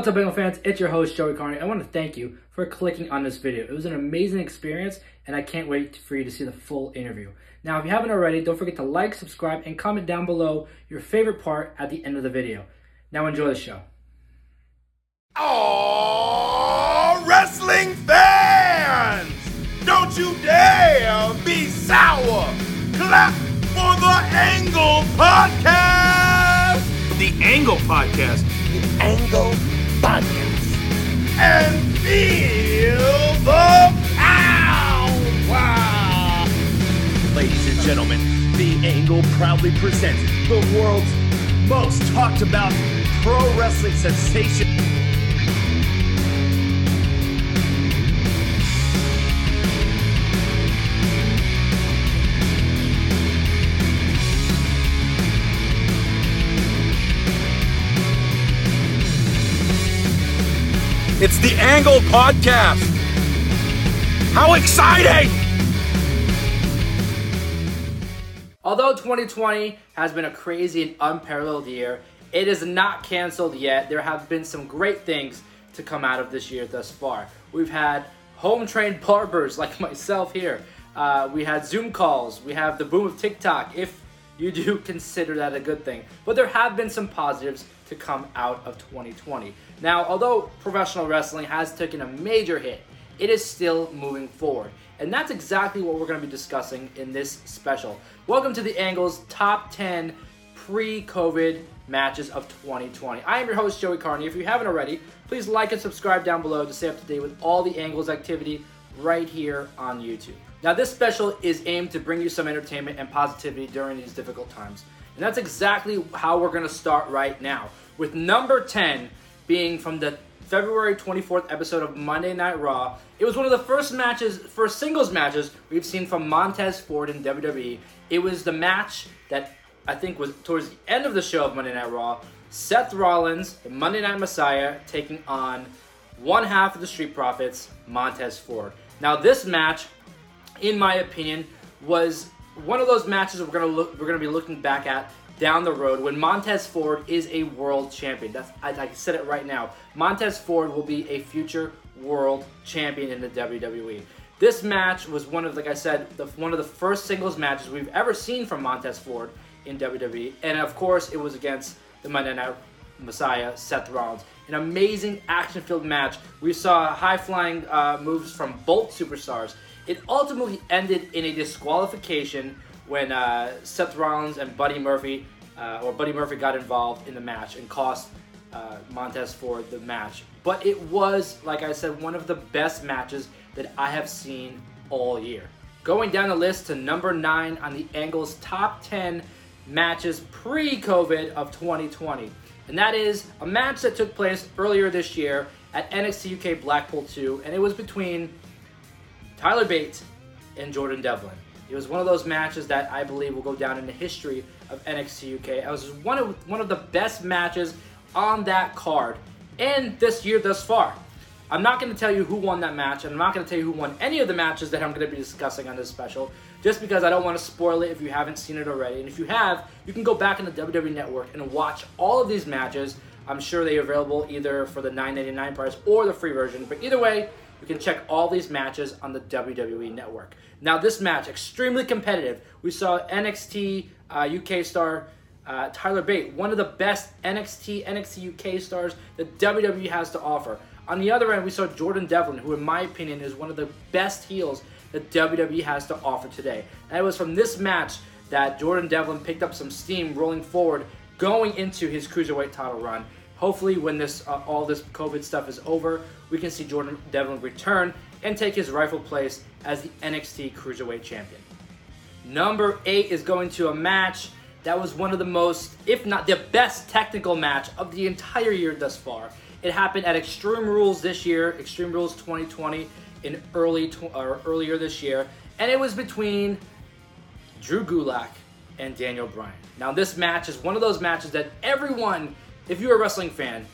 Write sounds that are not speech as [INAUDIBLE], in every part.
What's up, Angle fans? It's your host, Joey Karni. I want to thank you for clicking on this video. It was an amazing experience, and I can't wait for you to see the full interview. Now, if you haven't already, don't forget to like, subscribe, and comment down below your favorite part at the end of the video. Now, enjoy the show. Oh, wrestling fans! Don't you dare be sour! Clap for the Angle Podcast! The Angle Podcast. The Angle Podcast. And feel the power! Ladies and gentlemen, The Angle proudly presents the world's most talked about pro wrestling sensation. It's the Angle Podcast! How exciting! Although 2020 has been a crazy and unparalleled year, it is not canceled yet. There have been some great things to come out of this year thus far. We've had home trained barbers [LAUGHS] like myself here. Uh, we had Zoom calls. We have the boom of TikTok, if you do [LAUGHS] consider that a good thing. But there have been some positives to come out of 2020. Now, although professional wrestling has taken a major hit, it is still moving forward. And that's exactly what we're going to be discussing in this special. Welcome to the Angles Top 10 Pre COVID Matches of 2020. I am your host, Joey Karni. If you haven't already, please like and subscribe down below to stay up to date with all the Angles activity right here on YouTube. Now, this special is aimed to bring you some entertainment and positivity during these difficult times. And that's exactly how we're going to start right now, with number 10 being from the February 24th episode of Monday Night Raw. It was one of the first matches, first singles matches we've seen from Montez Ford in WWE. It was the match that I think was towards the end of the show of Monday Night Raw. Seth Rollins, the Monday Night Messiah, taking on one half of the Street Profits, Montez Ford. Now, this match, in my opinion, was one of those matches we're gonna look, we're gonna be looking back at down the road when Montez Ford is a world champion. That's I, I said it right now. Montez Ford will be a future world champion in the WWE. This match was one of, like I said, the, one of the first singles matches we've ever seen from Montez Ford in WWE, and of course, it was against the Monday Night Messiah, Seth Rollins. An amazing action-filled match. We saw high-flying uh, moves from both superstars. It ultimately ended in a disqualification when uh, Seth Rollins and Buddy Murphy, uh, or Buddy Murphy, got involved in the match and cost uh, Montez Ford the match. But it was, like I said, one of the best matches that I have seen all year. Going down the list to number nine on the Angles top 10 matches pre COVID of 2020. And that is a match that took place earlier this year at NXT UK Blackpool 2, and it was between Tyler Bates and Jordan Devlin. It was one of those matches that I believe will go down in the history of NXT UK. It was one of one of the best matches on that card and this year thus far. I'm not going to tell you who won that match, and I'm not going to tell you who won any of the matches that I'm going to be discussing on this special, just because I don't want to spoil it if you haven't seen it already. And if you have, you can go back in the WWE Network and watch all of these matches. I'm sure they are available either for the $9.99 price or the free version, but either way, you can check all these matches on the WWE Network. Now, this match, extremely competitive. We saw NXT uh, UK star uh, Tyler Bate, one of the best NXT, NXT UK stars that WWE has to offer. On the other end, we saw Jordan Devlin, who, in my opinion, is one of the best heels that WWE has to offer today. And it was from this match that Jordan Devlin picked up some steam rolling forward, going into his cruiserweight title run. Hopefully, when this uh, all this COVID stuff is over, we can see Jordan Devlin return and take his rightful place as the NXT Cruiserweight Champion. Number eight is going to a match that was one of the most, if not the best technical match of the entire year thus far. It happened at Extreme Rules this year, Extreme Rules 2020, in early tw- or earlier this year, and it was between Drew Gulak and Daniel Bryan. Now, this match is one of those matches that everyone, if you're a wrestling fan,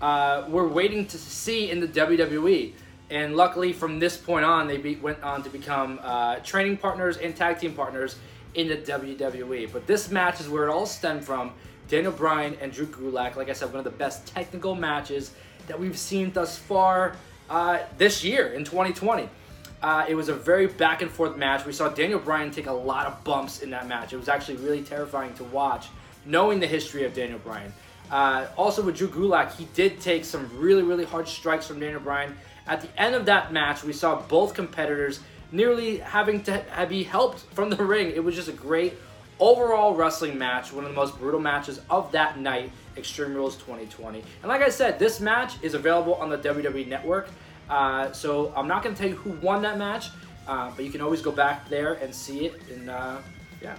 uh, were waiting to see in the WWE. And luckily, from this point on, they be- went on to become uh, training partners and tag team partners in the WWE. But this match is where it all stemmed from. Daniel Bryan and Drew Gulak, like I said, one of the best technical matches that we've seen thus far uh, this year in 2020. Uh, it was a very back and forth match. We saw Daniel Bryan take a lot of bumps in that match. It was actually really terrifying to watch, knowing the history of Daniel Bryan. Uh, also with Drew Gulak, he did take some really, really hard strikes from Daniel Bryan. At the end of that match, we saw both competitors nearly having to be helped from the [LAUGHS] ring. It was just a great overall wrestling match, one of the most brutal matches of that night, Extreme Rules 2020. And like I said, this match is available on the WWE Network. Uh, so I'm not going to tell you who won that match, uh, but you can always go back there and see it. And uh, yeah,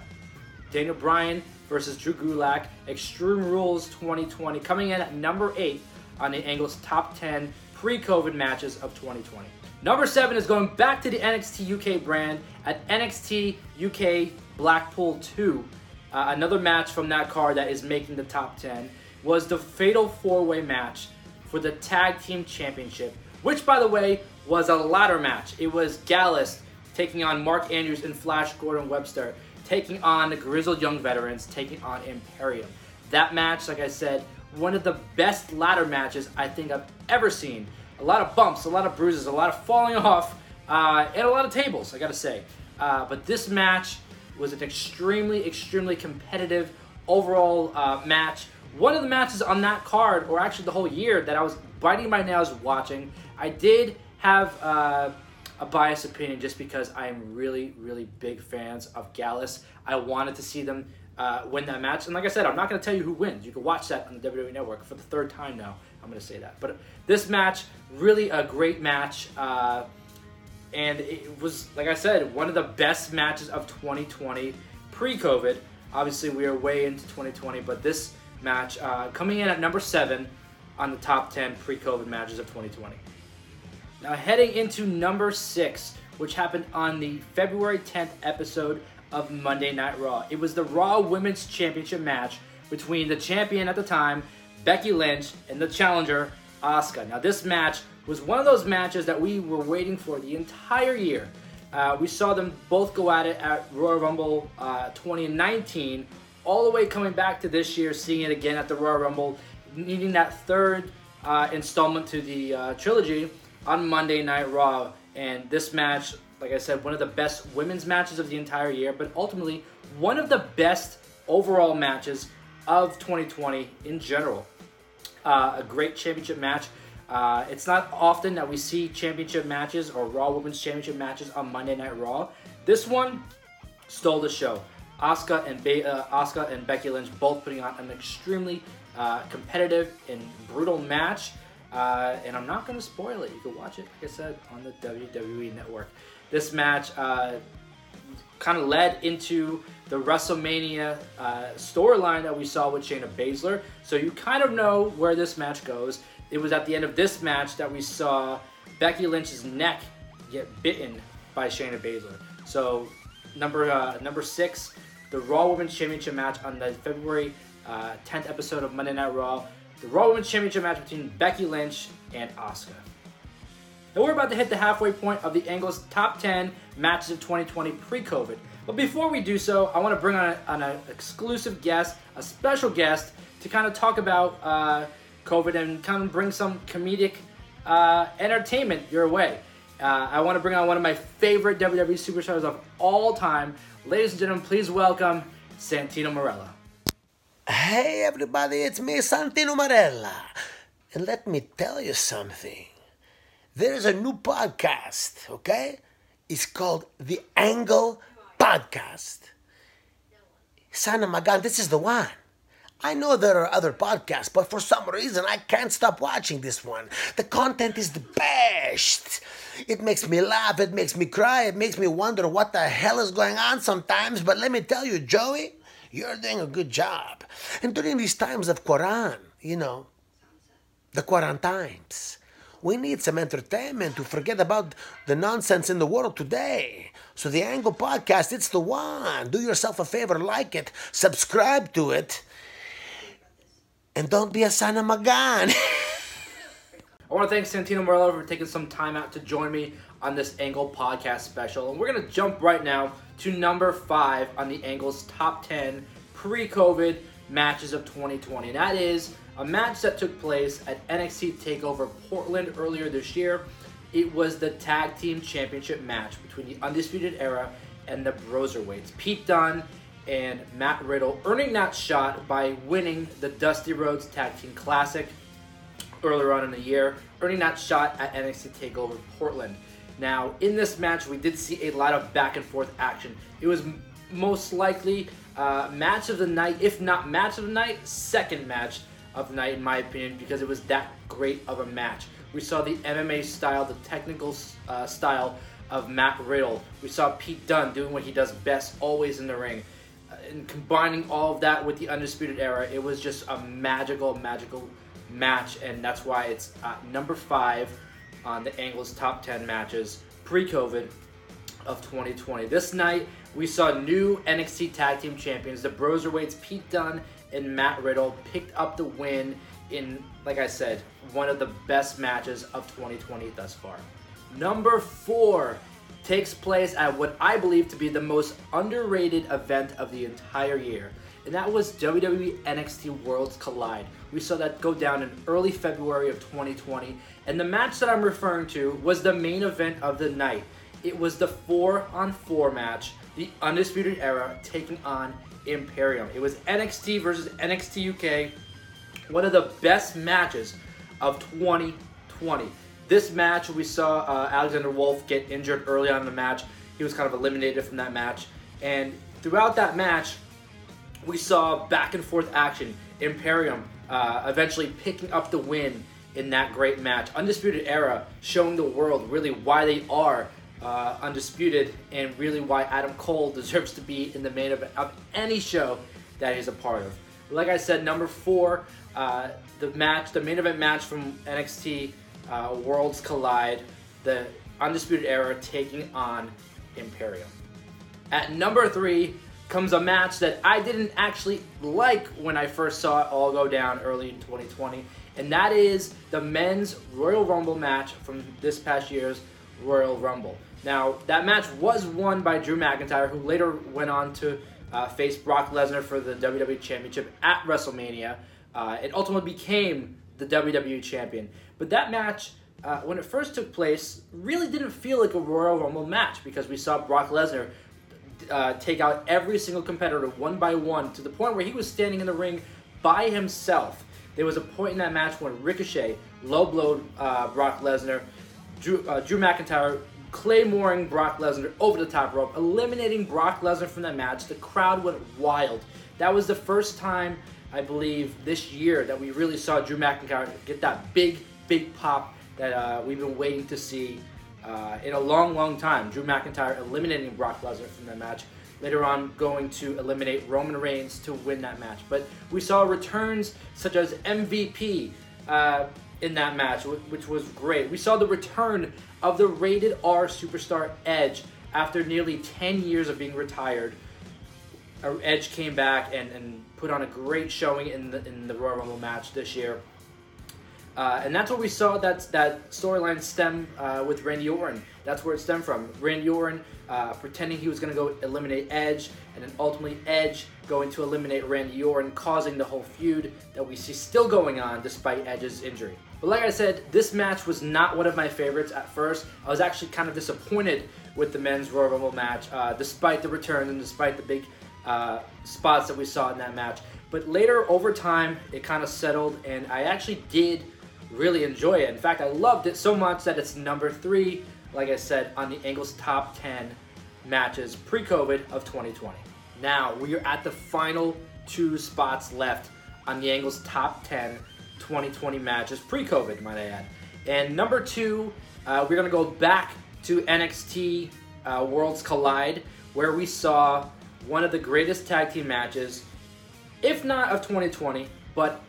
Daniel Bryan versus Drew Gulak, Extreme Rules 2020, coming in at number eight on the Angle's top 10 pre-COVID matches of 2020. Number seven is going back to the NXT UK brand at NXT UK Blackpool 2. Uh, another match from that card that is making the top 10 was the Fatal 4 Way match for the Tag Team Championship, which, by the way, was a ladder match. It was Gallus taking on Mark Andrews and Flash Morgan Webster, taking on the Grizzled Young Veterans, taking on Imperium. That match, like I said, one of the best ladder matches I think I've ever seen. A lot of bumps, a lot of bruises, a lot of falling off, uh, and a lot of tables, I gotta say. Uh, but this match was an extremely, extremely competitive overall uh, match. One of the matches on that card, or actually the whole year, that I was biting my nails watching, I did have uh, a biased opinion just because I am really, really big fans of Gallus. I wanted to see them uh, win that match. And like I said, I'm not going to tell you who wins. You can watch that on the WWE Network for the third time now. I'm going to say that. But this match, really a great match. Uh, and it was, like I said, one of the best matches of 2020 pre COVID. Obviously, we are way into 2020, but this match uh, coming in at number seven on the top 10 pre COVID matches of 2020. Now, heading into number six, which happened on the February 10th episode of Monday Night Raw. It was the Raw Women's Championship match between the champion at the time, Becky Lynch, and the challenger, Asuka. Now, this match was one of those matches that we were waiting for the entire year. Uh, we saw them both go at it at Royal Rumble uh, 2019, all the way coming back to this year, seeing it again at the Royal Rumble, needing that third uh, installment to the uh, trilogy on Monday Night Raw. And this match, like I said, one of the best women's matches of the entire year, but ultimately one of the best overall matches of 2020 in general. Uh, a great championship match. Uh, it's not often that we see championship matches or Raw Women's Championship matches on Monday Night Raw. This one stole the show. Asuka and Be- uh, Asuka and Becky Lynch both putting on an extremely uh, competitive and brutal match. Uh, and I'm not going to spoil it. You can watch it, like I said, on the WWE Network. This match uh, kind of led into the WrestleMania uh, storyline that we saw with Shayna Baszler. So you kind of know where this match goes it was at the end of this match that we saw Becky Lynch's neck get bitten by Shayna Baszler. So number uh, number six, the Raw Women's Championship match on the February uh, 10th episode of Monday Night Raw. The Raw Women's Championship match between Becky Lynch and Asuka. Now we're about to hit the halfway point of the Angle's top 10 matches of 2020 pre-COVID. But before we do so, I want to bring on, an exclusive guest, a special guest, to kind of talk about uh, COVID and kind of bring some comedic uh, entertainment your way. Uh, I want to bring on one of my favorite WWE superstars of all time. Ladies and gentlemen, please welcome Santino Marella. Hey everybody, it's me, Santino Marella. And let me tell you something. There's a new podcast, okay? It's called The Angle Podcast. Son Magan, this is the one. I know there are other podcasts, but for some reason I can't stop watching this one. The content is the best. It makes me laugh, it makes me cry, it makes me wonder what the hell is going on sometimes. But let me tell you, Joey, you're doing a good job. And during these times of Quran, you know, the Quran times, we need some entertainment to forget about the nonsense in the world today. So the Angle Podcast, it's the one. Do yourself a favor, like it, subscribe to it and don't be a son of a gun. [LAUGHS] I want to thank Santino Marella for taking some time out to join me on this Angle podcast special. And we're going to jump right now to number five on the Angle's top 10 pre-COVID matches of 2020. And that is a match that took place at NXT Takeover Portland earlier this year. It was the tag team championship match between the Undisputed Era and the Broserweights. Pete Dunne and Matt Riddle earning that shot by winning the Dusty Rhodes Tag Team Classic earlier on in the year, earning that shot at NXT TakeOver Portland. Now, in this match, we did see a lot of back and forth action. It was most likely uh, match of the night, if not match of the night, second match of the night, in my opinion, because it was that great of a match. We saw the MMA style, the technical uh, style of Matt Riddle. We saw Pete Dunne doing what he does best, always in the ring. Uh, and combining all of that with the Undisputed Era, it was just a magical, magical match, and that's why it's uh, number five on the Angle's top 10 matches pre COVID of 2020. This night, we saw new NXT Tag Team Champions. The Broserweights, Pete Dunne and Matt Riddle, picked up the win in, like I said, one of the best matches of 2020 thus far. Number four takes place at what I believe to be the most underrated event of the entire year, and that was WWE NXT Worlds Collide. We saw that go down in early February of 2020, and the match that I'm referring to was the main event of the night. It was the four on four match, the Undisputed Era taking on Imperium. It was NXT versus NXT UK, one of the best matches of 2020. This match, we saw uh, Alexander Wolf get injured early on in the match. He was kind of eliminated from that match. And throughout that match, we saw back and forth action. Imperium uh, eventually picking up the win in that great match. Undisputed Era showing the world really why they are uh, undisputed and really why Adam Cole [LAUGHS] deserves to be in the main event of any show that he's a part of. Like I said, number four, uh, the match, the main event match from NXT uh, Worlds Collide, the Undisputed Era taking on Imperium. At number three comes a match that I didn't actually like when I first saw it all go down early in 2020, and that is the men's Royal Rumble match from this past year's Royal Rumble. Now, that match was won by Drew McIntyre, who later went on to uh, face Brock Lesnar for the WWE Championship at WrestleMania. Uh, it ultimately became the WWE Champion. But that match, uh, when it first took place, really didn't feel like a Royal Rumble match because we saw Brock Lesnar uh, take out every single competitor one by one to the point where he was standing in the ring by himself. There was a point in that match when Ricochet low blowed uh, Brock Lesnar, Drew, uh, Drew McIntyre claymoring Brock Lesnar over the top rope, eliminating Brock Lesnar from that match. The crowd went wild. That was the first time, I believe, this year that we really saw Drew McIntyre get that big, big pop that uh, we've been waiting to see uh, in a long, long time. Drew McIntyre eliminating Brock Lesnar from that match. Later on, going to eliminate Roman Reigns to win that match. But we saw returns such as MVP uh, in that match, which was great. We saw the return of the rated R superstar Edge after nearly 10 years of being retired. Uh, Edge came back and, and put on a great showing in the, in the Royal Rumble match this year. Uh, and that's what we saw that that storyline stem uh, with Randy Orton. That's where it stemmed from. Randy Orton uh, pretending he was going to go eliminate Edge, and then ultimately Edge going to eliminate Randy Orton, causing the whole feud that we see still going on despite Edge's injury. But like I said, this match was not one of my favorites at first. I was actually kind of disappointed with the men's Royal Rumble match, uh, despite the return and despite the big uh, spots that we saw in that match. But later, over time, it kind of settled, and I actually did really enjoy it. In fact, I loved it so much that it's number three, like I said, on the Angles top 10 matches pre COVID of 2020. Now, we are at the final two spots left on the Angles top 10 2020 matches pre COVID, might I add. And number two, uh, we're going to go back to NXT uh, Worlds Collide, where we saw one of the greatest tag team matches, if not of 2020, but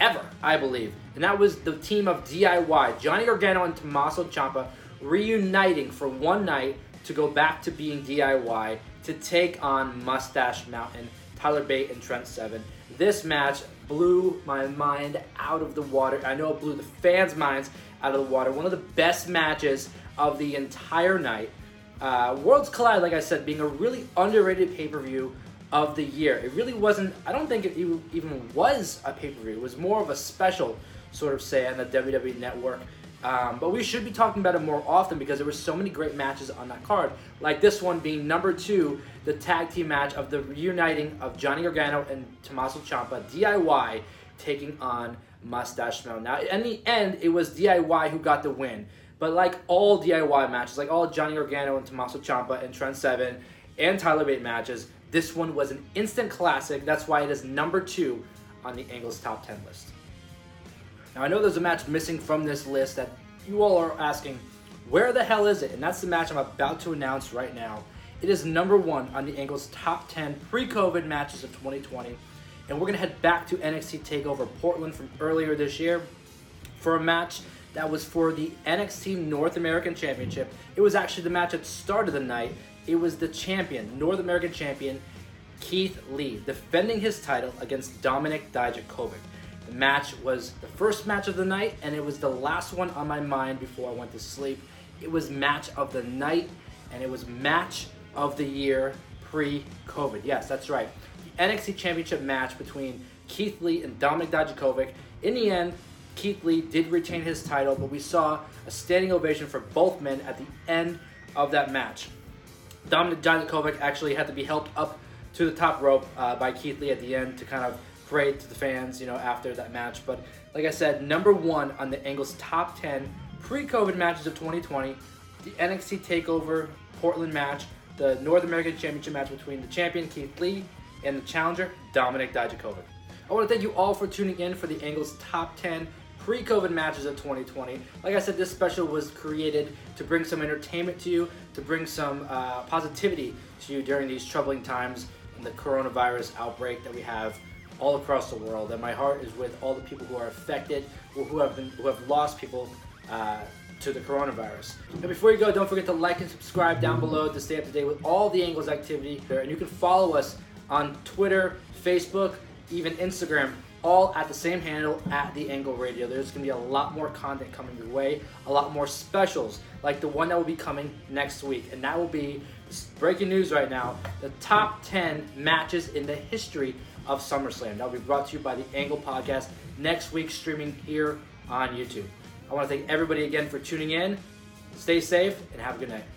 ever, I believe. And that was the team of DIY, Johnny Gargano and Tommaso Ciampa, reuniting for one night to go back to being DIY to take on Mustache Mountain, Tyler Bate, and Trent Seven. This match blew my mind out of the water. I know it blew the fans' minds out of the water. One of the best matches of the entire night. Uh, Worlds Collide, like I said, being a really underrated pay per view of the year. It really wasn't, I don't think it even was a pay per view. It was more of a special, sort of say, on the WWE Network. Um, but we should be talking about it more often because there were so many great matches on that card. Like this one being number two, the tag team match of the reuniting of Johnny Gargano and Tommaso Ciampa, DIY, taking on Mustache Mountain. Now, in the end, it was DIY who got the win. But like all DIY matches, like all Johnny Gargano and Tommaso Ciampa and Trent Seven and Tyler Bate matches, this one was an instant classic. That's why it is number two on the Angles Top 10 list. Now, I know there's a match missing from this list that you all are asking, where the hell is it? And that's the match I'm about to announce right now. It is number one on the Angles Top 10 pre COVID matches of 2020. And we're going to head back to NXT TakeOver Portland from earlier this year for a match that was for the NXT North American Championship. It was actually the match at the start of the night. It was the champion, North American champion, Keith Lee, defending his title against Dominik Dijakovic. The match was the first match of the night, and it was the last one on my mind before I went to sleep. It was match of the night, and it was match of the year pre-COVID. Yes, that's right. The NXT Championship match between Keith Lee and Dominik Dijakovic. In the end, Keith Lee did retain his title, but we saw a standing ovation for both men at the end of that match. Dominik Dijakovic actually had to be helped up to the top rope uh, by Keith Lee at the end to kind of parade to the fans, you know, after that match. But like I said, number one on the Angles top 10 pre-COVID matches of 2020, the NXT Takeover Portland match, the North American Championship match between the champion Keith Lee and the challenger Dominik Dijakovic. I want to thank you all for tuning in for the Angles top 10 pre-COVID matches of 2020. Like I said, this special was created to bring some entertainment to you, to bring some uh, positivity to you during these troubling times and the coronavirus outbreak that we have all across the world. And my heart is with all the people who are affected or who have been who have lost people uh, to the coronavirus. And before you go, don't forget to like and subscribe down below to stay up to date with all the Angles activity. And you can follow us on Twitter, Facebook, even Instagram, all at the same handle at the Angle Radio. There's gonna be a lot more content coming your way, a lot more specials like the one that will be coming next week, and that will be breaking news right now: the top 10 matches in the history of SummerSlam. That will be brought to you by the Angle Podcast next week, streaming here on YouTube. I want to thank everybody again for tuning in. Stay safe and have a good night.